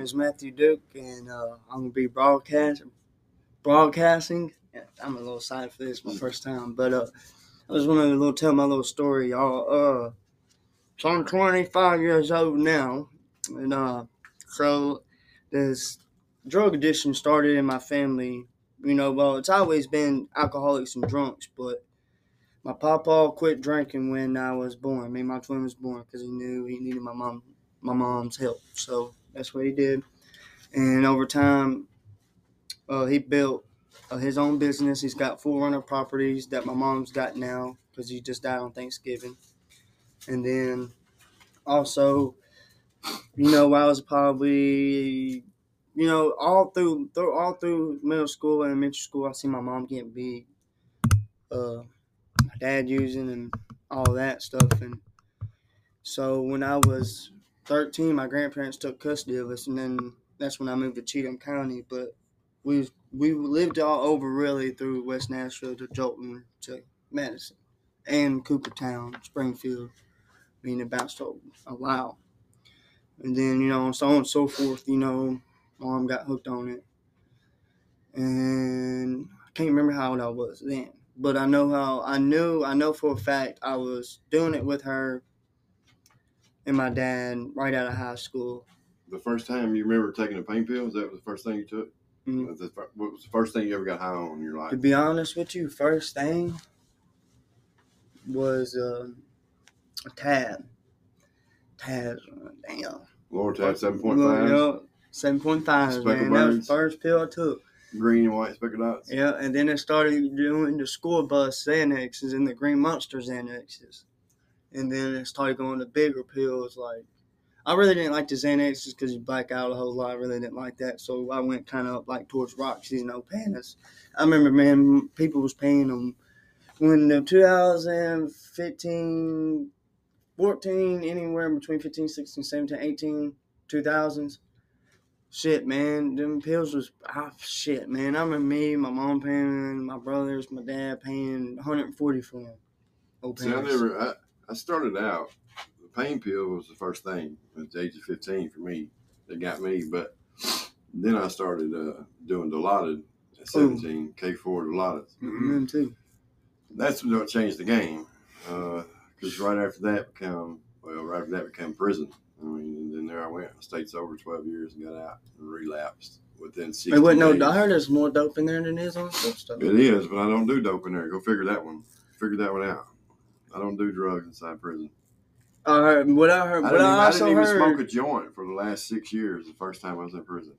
is Matthew Duke, and uh, I'm gonna be broadcast broadcasting. Yeah, I'm a little excited for this, my first time, but uh, I just want to little tell my little story, y'all. Uh, so I'm 25 years old now, and uh, so this drug addiction started in my family. You know, well, it's always been alcoholics and drunks, but my papa quit drinking when I was born. Me and my twin was born because he knew he needed my mom, my mom's help. So that's what he did. And over time, uh, he built uh, his own business. He's got full runner properties that my mom's got now because he just died on Thanksgiving. And then also, you know, I was probably, you know, all through, through all through middle school, and elementary school, I see my mom getting beat. Uh, my dad using and all that stuff. And so when I was 13, my grandparents took custody of us, and then that's when I moved to Cheatham County. But we we lived all over really through West Nashville to Joelton to Madison and Coopertown, Springfield. It bounced a while. And then, you know, so on and so forth, you know, mom got hooked on it. And I can't remember how old I was then but I know how I knew I know for a fact I was doing it with her and my dad right out of high school. The first time you remember taking a pain pill, was that the first thing you took? Mm-hmm. what was the first thing you ever got high on in your life? To be honest with you, first thing was uh, a tab. Tab, damn. Point five. Seven point five, man. That was the first pill I took green and white speckled dots. Yeah, and then I started doing the school bus Xanaxes and the Green Monster Xanaxes. And then I started going to bigger pills. Like, I really didn't like the Xanaxes because you black out a whole lot. I really didn't like that. So I went kind of like towards Roxy and Opanas. I remember, man, people was paying them when the 2015, 14, anywhere between 15, 16, 17, 18, 2000s shit, man, them pills was ah, shit, man. I remember me, my mom paying, my brothers, my dad paying 140 for them. See, I never, I, I started out, the pain pill was the first thing at the age of 15 for me that got me, but then I started uh, doing Dilaudid at 17, Ooh. K4 Dilaudid. Mm-hmm. too. That's what changed the game. Because uh, right after that became, well, right after that became prison. I mean, and then there I went. I stayed sober 12 years and got out and relapsed within six. Hey, wait, no, I heard there's more dope in there than is on stuff. It is, but I don't do dope in there. Go figure that one. Figure that one out. I don't do drugs inside prison. I heard what I heard. I didn't, I, I didn't even heard, smoke a joint for the last six years. The first time I was in prison.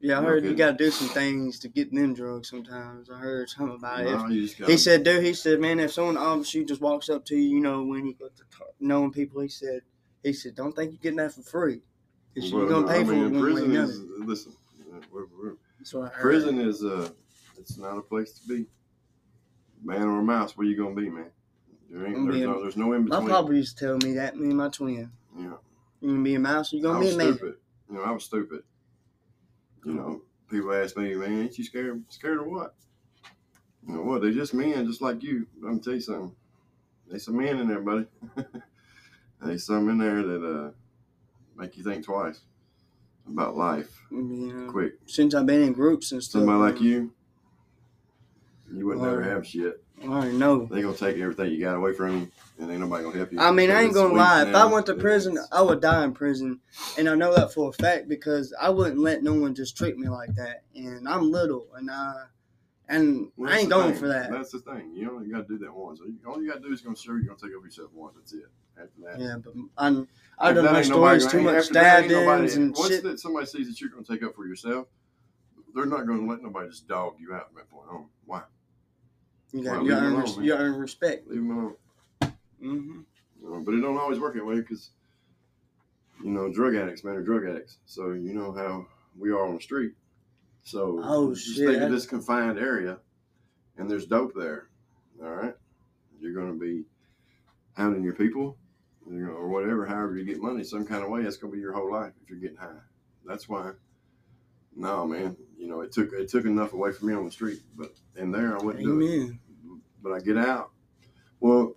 Yeah, I heard you got to do some things to get them drugs. Sometimes I heard something about no, it. He said, "Dude," he said, "Man, if someone obviously just walks up to you, you know, when you go to talk, knowing people, he said, he said, "Don't think you're getting that for free. Well, you're gonna pay I mean, for it prison is, Listen, we're, we're, prison is uh, it's not a place to be. Man or a mouse, where you gonna be, man? There ain't, there's, no, there's no in between. My papa used to tell me that. Me and my twin. Yeah. You gonna be a mouse? you're gonna be a man? Stupid. You know, I was stupid. You know, people ask me, man, ain't you scared? Scared of what? You know what? They just men, just like you. I'm gonna tell you something. There's some men in there, buddy. There's some in there that uh, make you think twice about life. Yeah. Quick. Since I've been in groups and stuff. Somebody like you, you would never have shit. I already know. They gonna take everything you got away from you, and ain't nobody gonna help you. I mean, I ain't gonna lie. If I went to prison, I would die in prison, and I know that for a fact because I wouldn't let no one just treat me like that. And I'm little, and I and well, I ain't going thing. for that. That's the thing. You only got to do that once. All you got to do is gonna show you're gonna take over yourself once. That's it. After that, yeah. But I'm, I don't know stories too much stabbings and once shit. that somebody sees that you're gonna take up for yourself, they're not gonna let nobody just dog you out from that point on. Why? You got, you, earn, alone, you earn respect. Leave them alone. Mm-hmm. but it don't always work that way because, you know, drug addicts, man, are drug addicts. So you know how we are on the street. So oh, just shit. think of this confined area, and there's dope there. All right, you're going to be hounding your people, you know, or whatever. However, you get money, some kind of way. That's going to be your whole life if you're getting high. That's why no, man. You know, it took it took enough away from me on the street, but in there I wouldn't Amen. do it. But I get out. Well,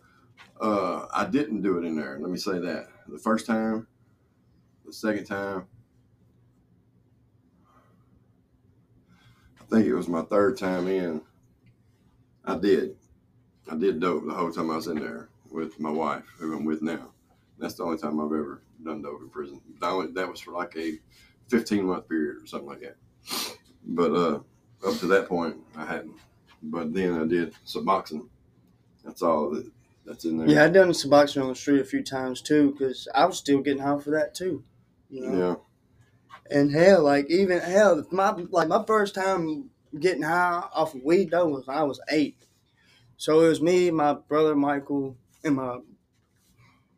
uh, I didn't do it in there. Let me say that the first time, the second time, I think it was my third time in. I did, I did dope the whole time I was in there with my wife, who I'm with now. That's the only time I've ever done dope in prison. That was for like a 15 month period or something like that. But uh, up to that point, I hadn't. But then I did Suboxone. That's all that, that's in there. Yeah, I done Suboxone on the street a few times too, because I was still getting high for that too. You know? Yeah. And hell, like even hell, my like my first time getting high off of weed though was I was eight. So it was me, my brother Michael, and my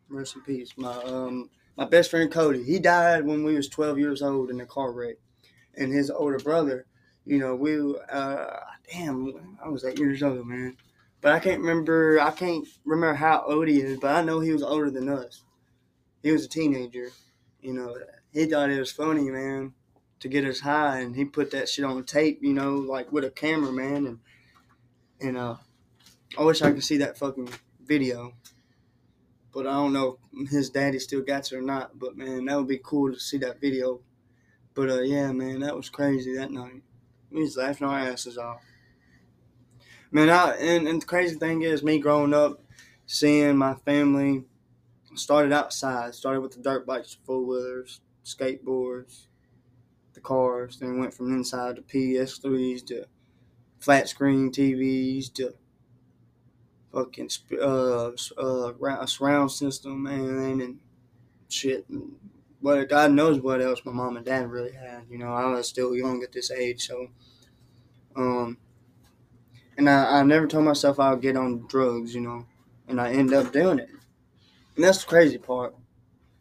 rest in peace, my um my best friend Cody. He died when we was twelve years old in a car wreck, and his older brother. You know, we uh damn, I was eight years old, man. But I can't remember. I can't remember how old he is, but I know he was older than us. He was a teenager. You know, he thought it was funny, man, to get us high, and he put that shit on tape. You know, like with a camera, man, and and uh, I wish I could see that fucking video. But I don't know if his daddy still got it or not. But man, that would be cool to see that video. But uh, yeah, man, that was crazy that night. We was laughing our asses off. Man, I and, and the crazy thing is, me growing up, seeing my family started outside. Started with the dirt bikes, four wheelers, skateboards, the cars. Then went from inside to PS3s to flat screen TVs to fucking sp- uh, uh, surround system, man, and shit. And what God knows what else my mom and dad really had. You know, I was still young at this age, so um, and I, I never told myself I would get on drugs, you know, and I end up doing it. And that's the crazy part.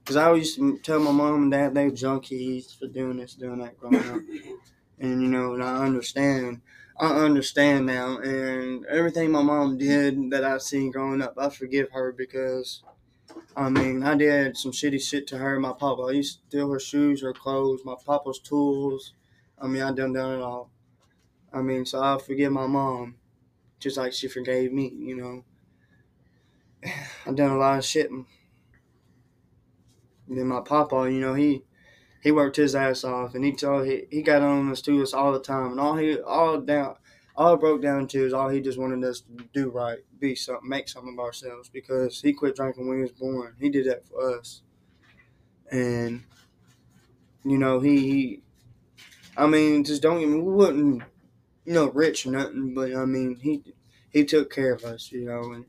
Because I always used to tell my mom and dad they were junkies for doing this, doing that growing up. And, you know, and I understand. I understand now. And everything my mom did that I seen growing up, I forgive her because, I mean, I did some shitty shit to her my papa. I used to steal her shoes, her clothes, my papa's tools. I mean, I done done it all. I mean, so I forgive my mom just like she forgave me, you know. I done a lot of shit. And then my papa, you know, he he worked his ass off, and he told he, he got on us to us all the time, and all he all down all broke down to is all he just wanted us to do right, be something, make something of ourselves, because he quit drinking when he was born. He did that for us, and you know he, he I mean, just don't me. We wasn't you know rich or nothing, but I mean he he took care of us, you know, and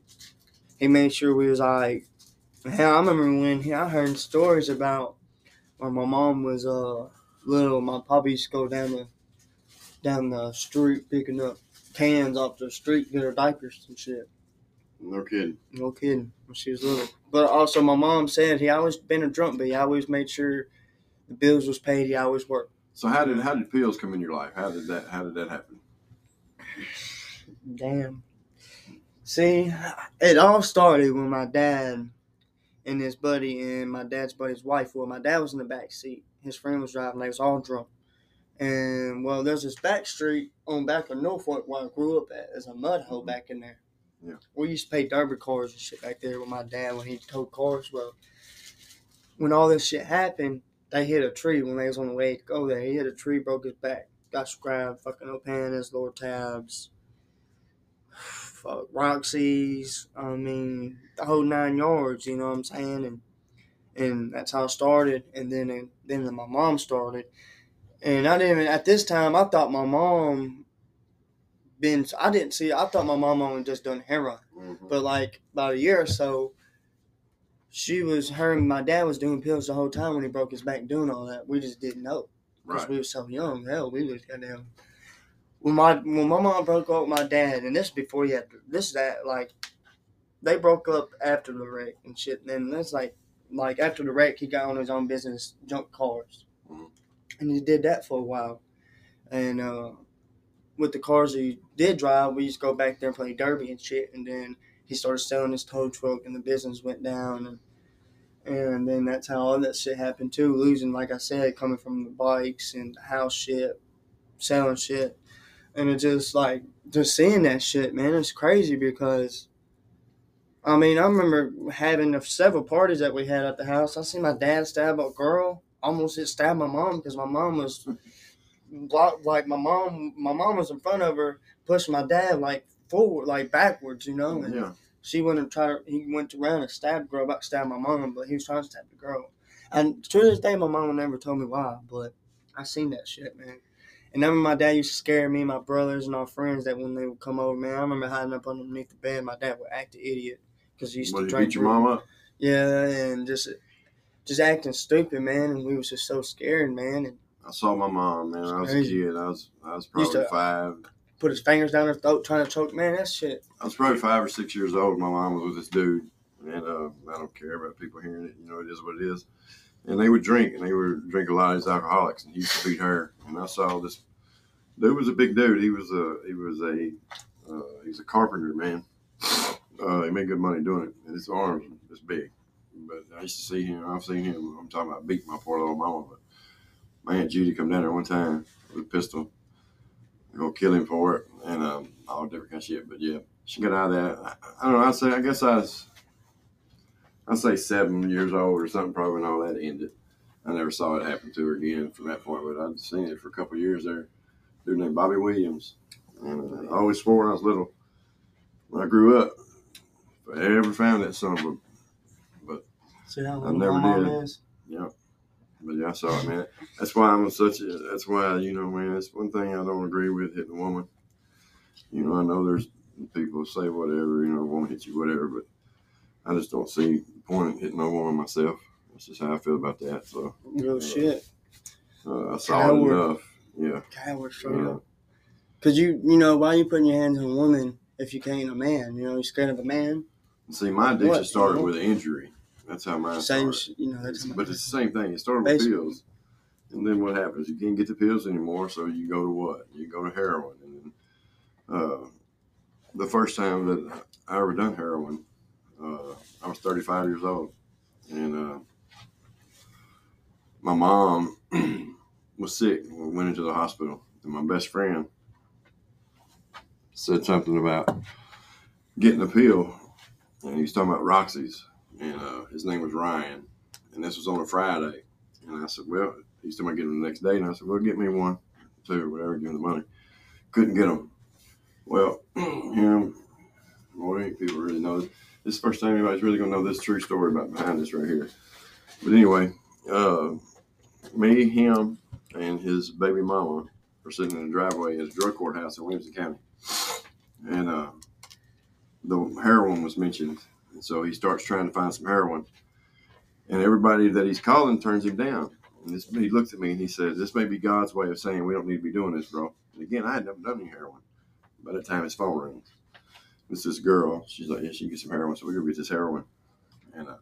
he made sure we was like. Hell, I remember when he, I heard stories about when my mom was uh little. My papa used to go down the down the street picking up cans off the street, get her diapers and shit. No kidding. No kidding, when she was little. But also, my mom said he always been a drunk, but he always made sure the bills was paid. He always worked. So how did how did pills come in your life? How did that how did that happen? Damn. See, it all started when my dad and his buddy and my dad's buddy's wife. Well, my dad was in the back seat. His friend was driving. They was all drunk. And well, there's this back street on back of Norfolk where I grew up at. There's a mud hole mm-hmm. back in there. Yeah. We used to pay derby cars and shit back there with my dad when he towed cars. Well, when all this shit happened, they hit a tree when they was on the way to go there. He hit a tree, broke his back, got scrapped, fucking no panties, Lortabs, fuck Roxy's. I mean, the whole nine yards. You know what I'm saying? And and that's how it started. And then and then my mom started. And I didn't even at this time. I thought my mom been. I didn't see. I thought my mom only just done heroin. Mhm. But like about a year or so, she was her and my dad was doing pills the whole time when he broke his back doing all that. We just didn't know because Right. we were so young. Hell, we was goddamn. When my when my mom broke up with my dad, and this before he had this that like, they broke up after the wreck and shit. And then that's like like after the wreck, he got on his own business, junk cars, Mhm. and he did that for a while. And uh, with the cars he did drive, we used to go back there and play derby and shit. And then he started selling his tow truck, and the business went down. And and then that's how all that shit happened too. Losing, like I said, coming from the bikes and the house shit, selling shit, and it just like just seeing that shit, man, it's crazy because. I mean, I remember having the several parties that we had at the house. I seen my dad stab a girl, almost hit stab my mom because my mom was block like my mom. My mom was in front of her, pushing my dad like forward, like backwards, you know. And Yeah. she went and tried. To, he went around and stabbed the girl, about to stab my mom, but he was trying to stab the girl. And to this day, my mom never told me why, but I seen that shit, man. And I remember my dad used to scare me and my brothers and our friends that when they would come over, man, I remember hiding up underneath the bed. My dad would act an idiot because he used What, to drink. beat your mom up? Yeah, and just just acting stupid, man. And we was just so scared, man. And I saw my mom, man. I was a kid. I was I was probably five. put his fingers down her throat trying to choke. Man, that shit. I was probably five or six years old. My mom was with this dude, and uh, I don't care about people hearing it. You know, it is what it is. And they would drink, and they would drink a lot of these alcoholics, and he used to beat her. And I saw this dude was a big dude. He was a he was a uh, he was a carpenter, man. Uh, he made good money doing it, and his arms this big. But I used to see him. I've seen him. I'm talking about beat my poor little mama. But my aunt Judy come down there one time with a pistol. Gonna kill him for it, and um, all different kind of shit. But yeah, she got out of that. I, I don't know. I say I guess I was. I say seven years old or something. Probably when all that ended. I never saw it happen to her again from that point. But I'd seen it for a couple of years there. Dude named Bobby Williams. And uh, I always swore when I was little. When I grew up, if I ever found that son of a See how I never did. is? Yeah. But yeah, I saw it, man. That's why I'm such a, that's why, you know, man, that's one thing I don't agree with hitting a woman. You know, I know there's people say whatever, you know, won't hit you, whatever, but I just don't see the point in hitting no woman myself. That's just how I feel about that. So Real shit. uh, I saw Coward. enough. Yeah. Coward straight Yeah. up. Cause you, you know, why you putting your hands on a woman if you can't a man? You know, you're scared of a man. See, my addiction What, started with an injury. That's how mine Same, started. you know. That's But it's the same thing. It started with Basically. pills, and then what happens? You can't get the pills anymore, so you go to what? You go to heroin, and then uh, the first time that I ever done heroin, uh, I was 35 years old, and uh, my mom was sick. We went into the hospital, and my best friend said something about getting a pill, and he was talking about Roxy's and uh, his name was Ryan, and this was on a Friday. And I said, well, he's talking about getting them the next day, and I said, well, get me one, two, whatever, give him the money. Couldn't get them. Well, him, more than people really know. This is the first time anybody's really gonna know this true story about behind this right here. But anyway, uh, me, him, and his baby mama were sitting in the driveway at a drug courthouse in Williamson County, and uh, the heroin was mentioned and so he starts trying to find some heroin. And everybody that he's calling turns him down. And this, he looked at me and he said, This may be God's way of saying we don't need to be doing this, bro. And again, I had never done any heroin. By the time his phone rings, it's this girl. She's like, Yeah, she can get some heroin. So we're to get this heroin. And uh,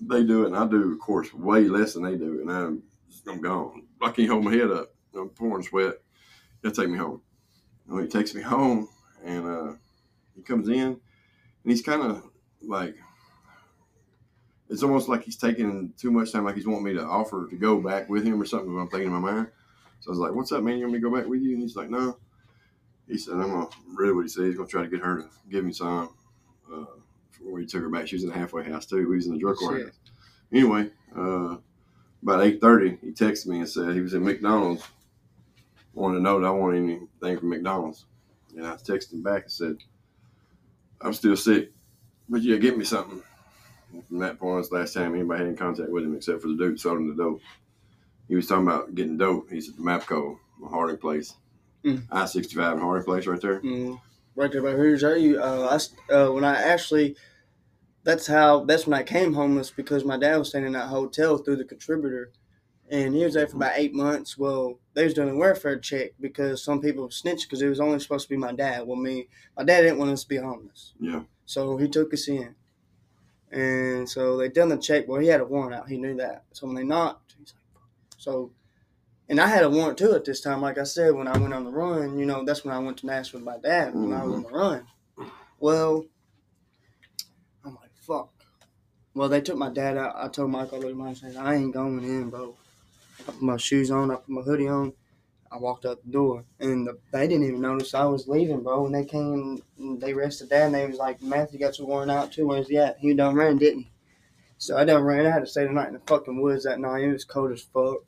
they do it. And I do, of course, way less than they do. And I'm, I'm gone. I can't hold my head up. I'm pouring sweat. He'll take me home. And he takes me home and uh, he comes in and he's kind of like it's almost like he's taking too much time like he's wanting me to offer to go back with him or something what i'm thinking in my mind so i was like what's up man you want me to go back with you and he's like no he said i'm gonna really what he said he's gonna try to get her to give me some uh before he took her back she was in the halfway house too we was in the drug court anyway uh about 8.30 he texted me and said he was in mcdonald's wanted to know that i want anything from mcdonald's and i texted him back and said I'm still sick. But yeah, get me something. And from that point, it's the last time anybody had in contact with him except for the dude who sold him the dope. He was talking about getting dope. He's at the Mapco, Harding Place. Mm. I 65 Harding Place right there. Mm, right there by Hooters. Are you? Uh, I, uh, when I actually, that's how. That's when I came homeless because my dad was staying in that hotel through the contributor, and he was there for about eight months. Well, they was doing a welfare check because some people snitched because it was only supposed to be my dad. Well, me, my dad didn't want us to be homeless, Yeah. so he took us in, and so they done the check. Well, he had a warrant out. He knew that. So when they knocked, he's like, so. And I had a warrant too at this time. Like I said, when I went on the run, you know, that's when I went to Nashville with my dad when I was on the mm-hmm. run. Well, I'm like, fuck. Well, they took my dad out. I told Michael, look, my said, I ain't going in, bro. I put my shoes on, I put my hoodie on. I walked out the door, and the, they didn't even notice I was leaving, bro. When they came, they arrested dad, and they was like, Matthew got your warrant out too. Where's he at? He done ran, didn't he? So I done ran. I had to stay the night in the fucking woods that night. It was cold as fuck.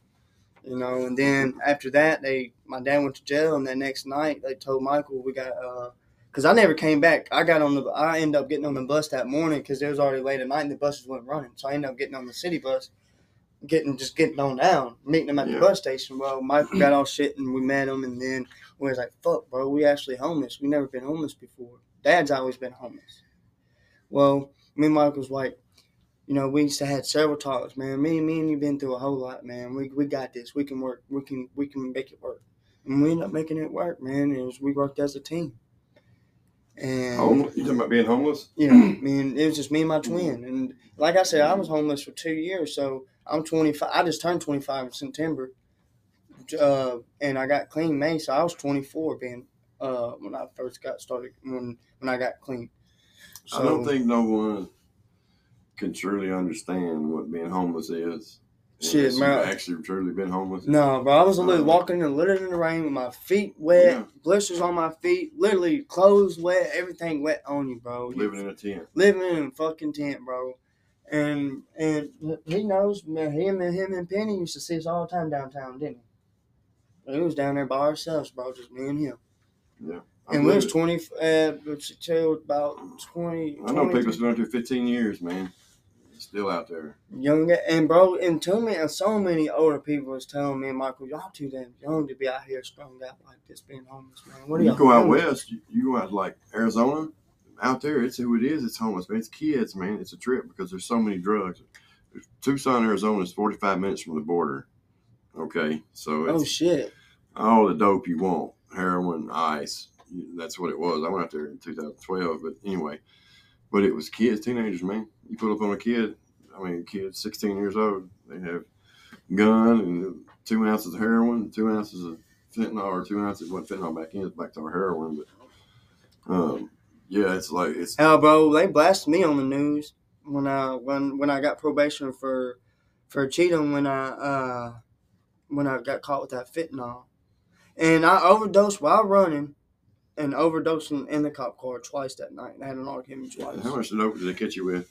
You know. And then after that, they my dad went to jail, and that next night they told Michael we got uh, because I never came back. I got on the I ended up getting on the bus that morning because it was already late at night and the buses weren't running, so I ended up getting on the city bus, getting just getting on down, meeting them at Yeah. the bus station. Well, Michael got all shit, and we met him, and then we was like, "Fuck, bro, we actually homeless. We never been homeless before. Dad's always been homeless." Well, me and Michael was like, you know, we used to had several talks, man. Me, and me and you been through a whole lot, man. We we got this. We can work. We can we can make it work. And we ended up making it work, man. It was we worked as a team. And Homeless? You talking about being homeless? you know, I mean, it was just me and my twin. And like I said, I was homeless for two years. So I'm 25. I just turned 25 in September. Uh, and I got clean May. So I was 24 being uh, when I first got started, when, when I got clean. So, I don't think no one can truly understand what being homeless is. Shit, you've man. actually truly been homeless. No, bro. I was literally Um, walking and literally in the rain with my feet wet, Yeah. blisters on my feet, literally clothes wet, everything wet on you, bro. Living in a tent. living in a fucking tent, bro. And and he knows, man. Him and him and Penny used to see us all the time downtown, didn't he? We was down there by ourselves, bro, just me and him. I And we was twenty, uh, till about twenty. I know 22 people's been there 15 years, man. Still out there. young and bro, and to me, and so many older people was telling me, Michael, y'all too damn young to be out here strung out like this, being homeless, man. What are you go out west, you, you go out like Arizona, out there, it's who it is. It's homeless, man. It's kids, man. It's a trip because there's so many drugs. Tucson, Arizona is 45 minutes from the border. Okay, so Oh shit! all the dope you want, heroin, ice. That's what it was. I went out there in 2012, but anyway, but it was kids, teenagers, man. You put up on a kid. I mean, kids 16 years old, they have gun and two ounces of heroin, two ounces of fentanyl, or two ounces what fentanyl back in, back to our heroin. But um, yeah, it's like it's Hell, bro, they blasted me on the news when I when when I got probation for for cheating when I uh when I got caught with that fentanyl, and I overdosed while running, and overdosing in the cop car twice that night. I had an argument twice. how much did they catch you with?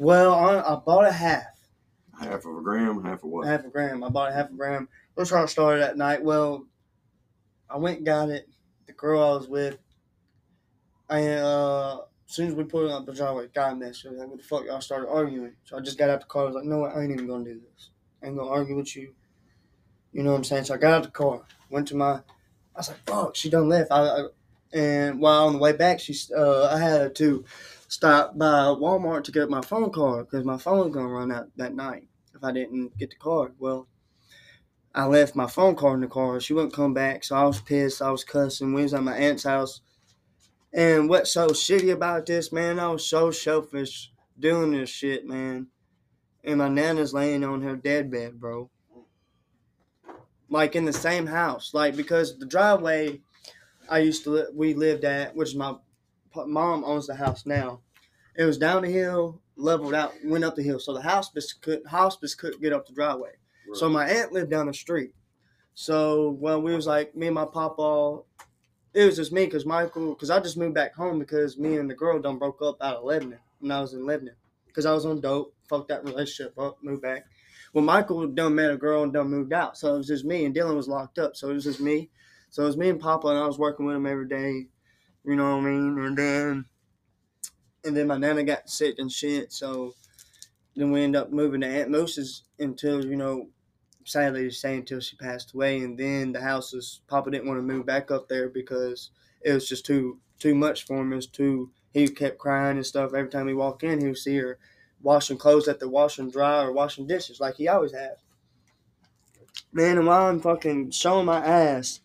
Well, I, I bought a half, Half of a gram, half of what? half a gram. I bought a half a gram. That's how I started that night. Well, I went and got it. The girl I was with, I uh, as soon as we put it up the driveway, God messed with. Like, what the fuck? Y'all started arguing. So I just got out the car. I was like, no. I ain't even gonna do this. I ain't gonna argue with you. You know what I'm saying? So I got out the car, went to my. I was like, fuck, she done left. I, I and while on the way back, she uh, I had to stop by Walmart to get my phone card because my phone was gonna run out that night if I didn't get the card. Well, I left my phone card in the car. She wouldn't come back, so I was pissed. I was cussing. We was at my aunt's house. And what's so shitty about this, man? I was so selfish doing this shit, man. And my nana's laying on her deathbed, bro. Like in the same house, like because the driveway I used to li- we lived at, which is my mom owns the house now. It was down the hill, leveled out, went up the hill, so the hospice could hospice couldn't get up the driveway. So my aunt lived down the street. So well, we was like me and my papa. It was just me because Michael, because I just moved back home because me and the girl done broke up out of Lebanon when I was in Lebanon because I was on dope. Fucked that relationship up, moved back. Well, Michael done met a girl and done moved out, so it was just me and Dylan was locked up, so it was just me. So it was me and Papa, and I was working with him every day. You know what I mean? And then, and then my nana got sick and shit, so then we end up moving to Aunt Moose's until you know sadly to say until she passed away and then the house was papa didn't want to move back up there because it was just too too much for him. It was too he kept crying and stuff every time he walked in. He would see her washing clothes at the wash and dry or washing dishes like he always has man and while i'm fucking showing my ass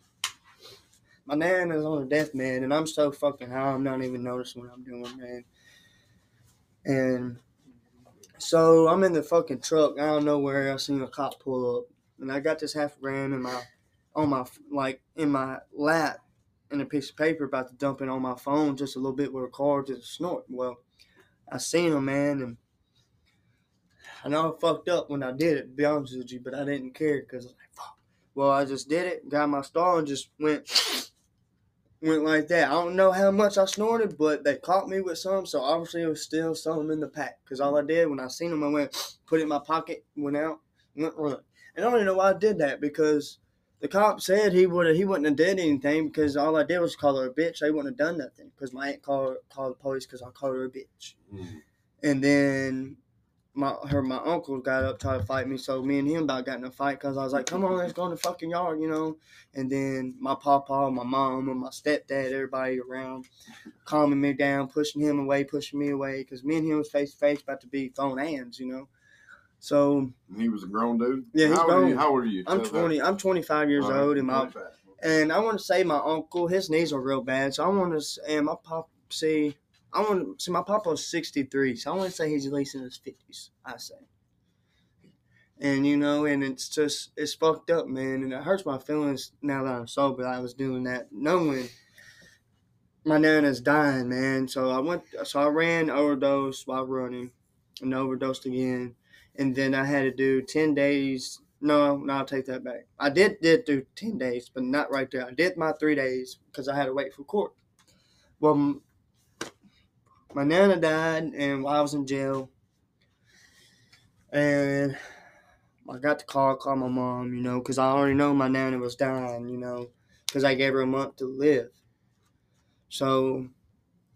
my nan is on a deathbed and i'm so fucking high i'm not even noticing what i'm doing man and so I'm in the fucking truck I don't know where I seen a cop pull up, and I got this half gram in my, on my like in my lap, and a piece of paper about to dump it on my phone, just a little bit with a card, just snort. Well, I seen him, man, and I know I fucked up when I did it. To be honest with you, but I didn't care because I was like, fuck. Well, I just did it, got my star, and just went. Went like that. I don't know how much I snorted, but they caught me with some, so obviously it was still some in the pack. Cause all I did when I seen them, I went, put it in my pocket, went out, went run. And I don't even know why I did that because the cop said he would he wouldn't have did anything because all I did was call her a bitch. They wouldn't have done nothing because my aunt called called the police because I called her a bitch. Mm. And then my her my uncle got up tried to fight me, so me and him about got in a fight because I was like, "Come on, let's go in the fucking yard," you know. And then my papa, my mom, and my stepdad, everybody around, calming me down, pushing him away, pushing me away, because me and him was face to face, about to be throwing hands, you know. So He was a grown dude. Yeah, he's how old Are you? grown. How old are you? I'm Tell that. 20. I'm 25 years All right, old, and my 25. and I want to say my uncle, his knees are real bad, so I want to and my pop see. I want see my papa was 63, so I want to say he's at least in his 50s. I say. And you know, and it's just it's fucked up, man, and it hurts my feelings now that I'm sober. I was doing that, knowing my nana's dying, man. So I went, so I ran overdose while running, and overdosed again, and then I had to do 10 days. No, no, I'll take that back. I did did do 10 days, but not right there. I did my three days because I had to wait for court. Well, my nana died, and I was in jail, and I got the call, called my mom, you know, because I already know my nana was dying, you know, because I gave her a month to live. So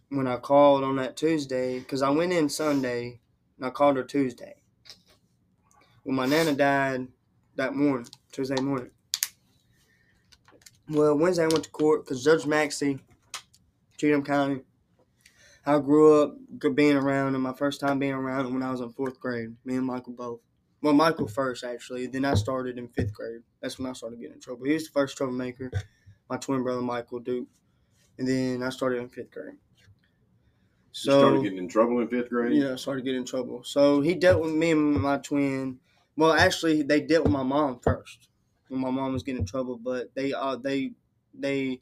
when I called on that Tuesday, because I went in Sunday, and I called her Tuesday. Well, my nana died that morning, Tuesday morning. Well, Wednesday I went to court because Judge Maxey, Cheatham County, I grew up being around him. My first time being around him when I was in fourth grade. Me and Michael both. Well, Michael first actually. Then I started in fifth grade. That's when I started getting in trouble. He was the first troublemaker. My twin brother Michael Duke, and then I started in fifth grade. You So started getting in trouble in fifth grade. yeah, I started getting in trouble. So he dealt with me and my twin. Well, actually, they dealt with my mom first when my mom was getting in trouble. But they uh they they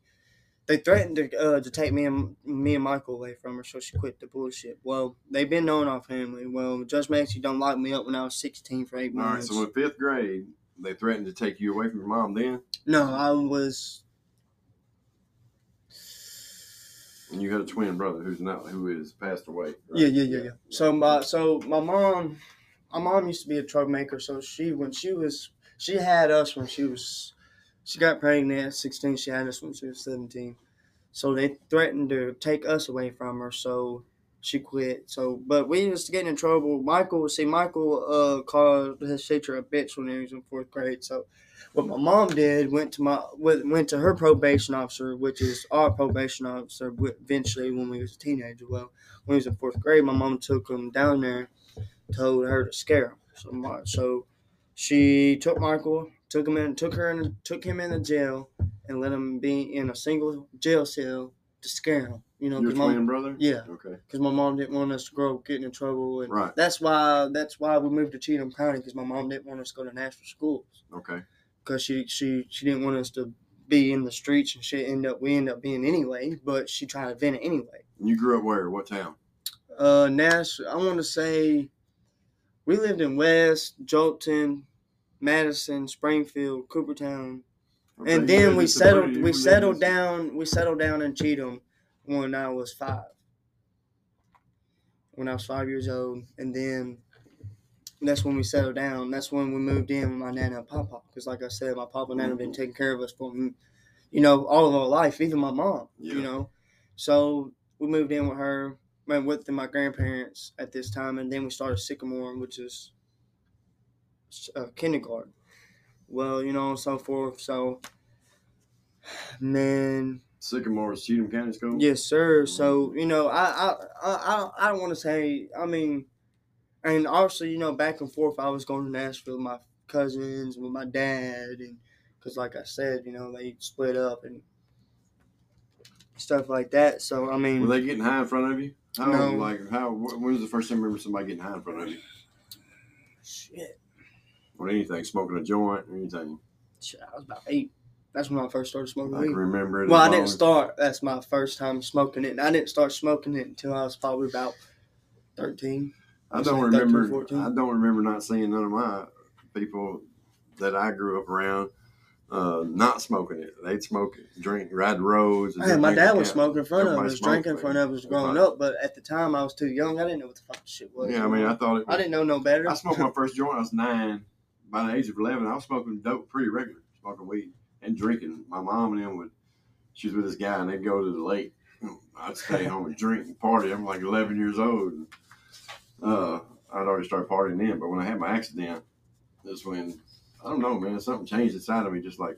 they threatened to uh, to take me and me and Michael away from her, so she quit the bullshit. Well, they've been knowing our family. Well, Judge Maxey don't lock me up when I was sixteen for eight months. All right. So in fifth grade, they threatened to take you away from your mom. Then, no, I was and you had a twin brother who's not who is passed away. right? Yeah, yeah, yeah, yeah. So my so my mom, my mom used to be a troublemaker. So she when she was she had us when she was she got pregnant at sixteen. She had us when she was seventeen. So they threatened to take us away from her. So she quit. So but we was getting in trouble. Michael see Michael uh called his teacher a bitch when he was in fourth grade. So what my mom did went to my went to her probation officer, which is our probation officer. Eventually, when we was a teenager, well, when he was in fourth grade, my mom took him down there, told her to scare him so much. So she took Michael, took him in, took her in, took him in the jail, and let him be in a single jail cell to scare him. You know, Your twin brother. yeah, Okay. because my mom didn't want us to grow up getting in trouble, and Right. that's why that's why we moved to Cheatham County because my mom didn't want us to go to Nashville schools Okay. because she she she didn't want us to be in the streets and shit. End up we end up being anyway, but she tried to vent it anyway. You grew up where? What town? Uh, Nash, I want to say we lived in West Joelton, Madison, Springfield, Coopertown, and then we settled. We settled down. We settled down in Cheatham when I was five. When I was five years old, and then that's when we settled down. That's when we moved in with my nana and papa. Because, like I said, my papa and nana been taking care of us for, you know, all of our life, even my mom. Yeah. You know, so we moved in with her, went with my grandparents at this time, and then we started Sycamore, which is uh, kindergarten. Well, you know, and so forth. So, man, Sycamore Cheatham County School. yes, sir. So, you know, I, I, I, I, I don't want to say. I mean, and obviously, you know, back and forth, I was going to Nashville with my cousins, with my dad, and because, like I said, you know, they split up and stuff like that. So, I mean, Were they getting high in front of you? How No. like how? When was the first time you remember somebody getting high in front of you? shit, Or anything, smoking a joint or anything? shit, I was about eight. That's when I first started smoking I can weed. remember it. Well, I didn't start. That's my first time smoking it. And I didn't start smoking it until I was probably about thirteen. I don't like remember. 14. I don't remember not seeing none of my people that I grew up around uh, not smoking it. They'd smoke it, drink, ride roads. and Hey, my dad was smoking in front of us, drinking in front of us growing Everybody. up. But at the time, I was too young. I didn't know what the fuck shit was. Yeah, I mean, I thought it. I didn't know no better. I smoked my first joint. I was nine. By the age of eleven, I was smoking dope pretty regular, smoking weed and drinking. My mom and them would. She was with this guy, and they'd go to the lake. I'd stay home and drink and party. I'm like 11 years old. And, uh, I'd already started partying then, but when I had my accident, that's when I don't know, man. Something changed inside of me. Just like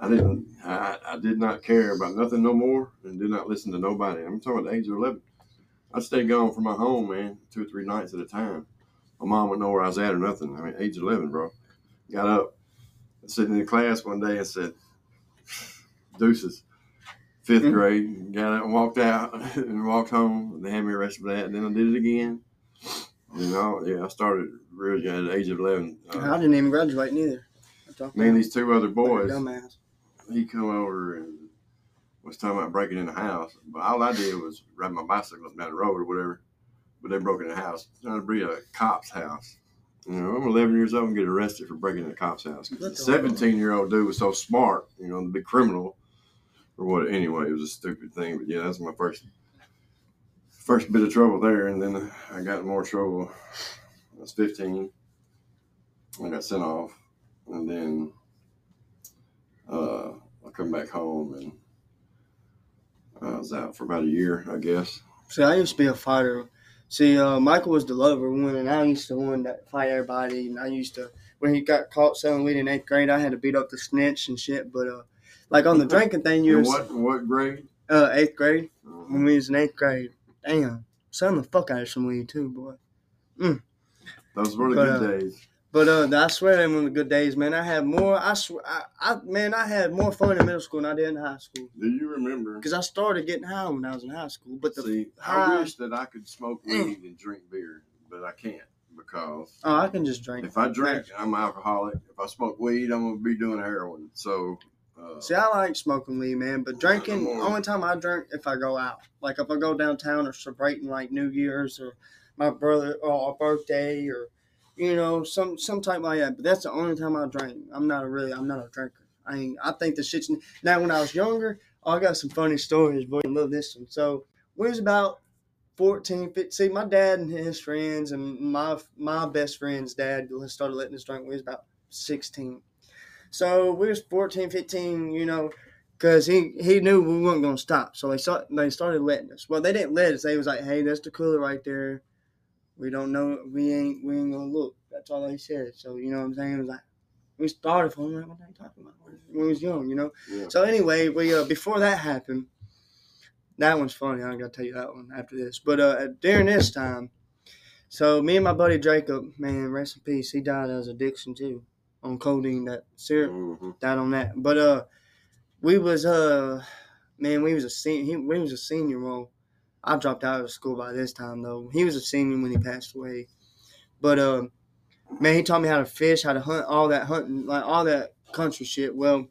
I didn't, I, I did not care about nothing no more, and did not listen to nobody. I'm talking about the age of 11. I'd stay gone from my home, man, two or three nights at a time. My mom wouldn't know where I was at or nothing. I mean, age 11, bro. Got up, sitting in the class one day and said, "Deuces." 5th Mhm. grade, got up and walked out and walked home. They had me arrested for that, and then I did it again. You know, yeah, I started real young at the age of 11. I Uh, didn't even graduate neither. I me and these two other boys, dumbass. he come over and was talking about breaking in the house. But all I did was ride my bicycle down the road or whatever. But they broke in the house, trying to be a cop's house. You know, I'm 11 years old and get arrested for breaking in a cop's house. the the 17 year old dude was so smart, you know, the big criminal or what. Anyway, it was a stupid thing. But yeah, that's my first first bit of trouble there. And then I got in more trouble. I was 15. I got sent off. And then uh, I come back home and I was out for about a year, I guess. See, I used to be a fighter. See, uh, Michael was the lover one, and I used to one that fight everybody. And I used to, when he got caught selling weed in eighth grade, I had to beat up the snitch and shit. But uh, like on the drinking thing, you was what what grade? uh, eighth grade Uh, when we was in eighth grade. Damn, selling the fuck out of some weed too, boy. Mm. those were the But, good uh, days. But uh, I swear, them were the good days, man. I had more. I swear, I, I man, I had more fun in middle school than I did in high school. Do you remember? Because I started getting high when I was in high school. But the See, high- I wish that I could smoke weed and drink beer, but I can't because oh, I can just drink. if I drink, I'm an alcoholic. If I smoke weed, I'm gonna be doing heroin. So, uh, See, I like smoking weed, man, but drinking. Only time I drink if I go out, like if I go downtown or celebrating like New Year's or my brother or a birthday or you know some some type like that. But that's the only time I drink. I'm not a really. I'm not a drinker. I I think the shit's now. When I was younger, oh, I got some funny stories. Boy, I love this one. So we was about 14, 15. See, my dad and his friends and my my best friend's dad started letting us drink. We was about 16. So we was 14, 15, you know, because he, he knew we weren't going to stop. So they, start, they started letting us. Well, they didn't let us. They was like, hey, that's the cooler right there. We don't know. We ain't we ain't to look. That's all they said. So, you know what I'm saying? It was like, we started for like, what are you talking about? When we was young, you know? yeah. So anyway, we uh, before that happened, that one's funny. I gotta tell you that one after this. But uh, during this time, so me and my buddy Jacob, man, rest in peace. He died of addiction too, on codeine. That syrup Mhm. died on that. But uh, we was uh, man, we was a senior. He, we was a senior. Well, I dropped out of school by this time though. He was a senior when he passed away. But uh, man, he taught me how to fish, how to hunt, all that hunting, like all that country shit. Well,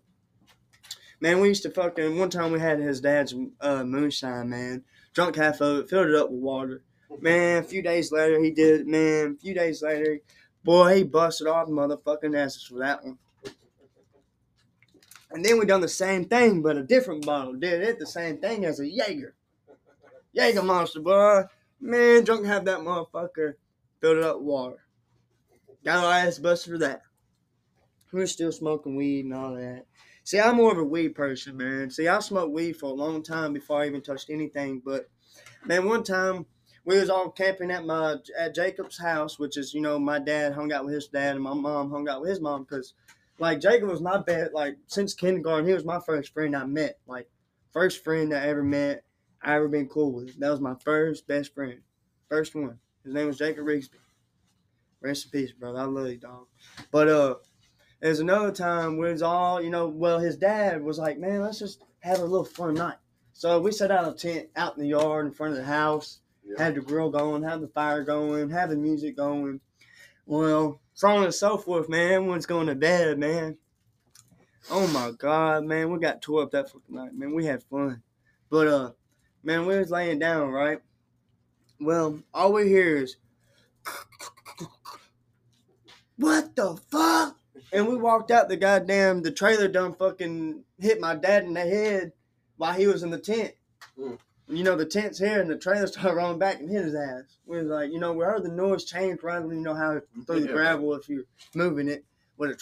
man, we used to fucking. One time we had his dad's uh, moonshine, man. Drunk half of it, filled it up with water. Man, a few days later, he did it, man. A few days later, boy, he busted off motherfucking asses for that one. And then we done the same thing, but a different bottle. Did it the same thing as a Jaeger. Jaeger monster, boy. Man, drunk have that motherfucker, filled it up water. Got our ass busted for that. We were still smoking weed and all that. See, I'm more of a weed person, man. See, I smoked weed for a long time before I even touched anything. But man, one time we was all camping at my at Jacob's house, which is you know my dad hung out with his dad and my mom hung out with his mom because like Jacob was my best like since kindergarten he was my first friend I met like first friend I ever met I ever been cool with that was my first best friend first one his name was Jacob Rigsby rest in peace brother I love you dog but uh there's another time where it's all, you know, well, his dad was like, man, let's just have a little fun night. So we set out a tent out in the yard in front of the house, Yeah. had the grill going, had the fire going, had the music going. Well, so on and so forth, man. Everyone's going to bed, man. Oh my God, man. We got tore up that fucking night, man. We had fun. But, uh, man, we was laying down, right? Well, all we hear is, what the fuck? And we walked out the goddamn the trailer done fucking hit my dad in the head while he was in the tent. Mm. you know, the tent's here and the trailer started rolling back and hit his ass. We was like, you know, we heard the noise change right when you know how through the gravel if you're moving it with a truck.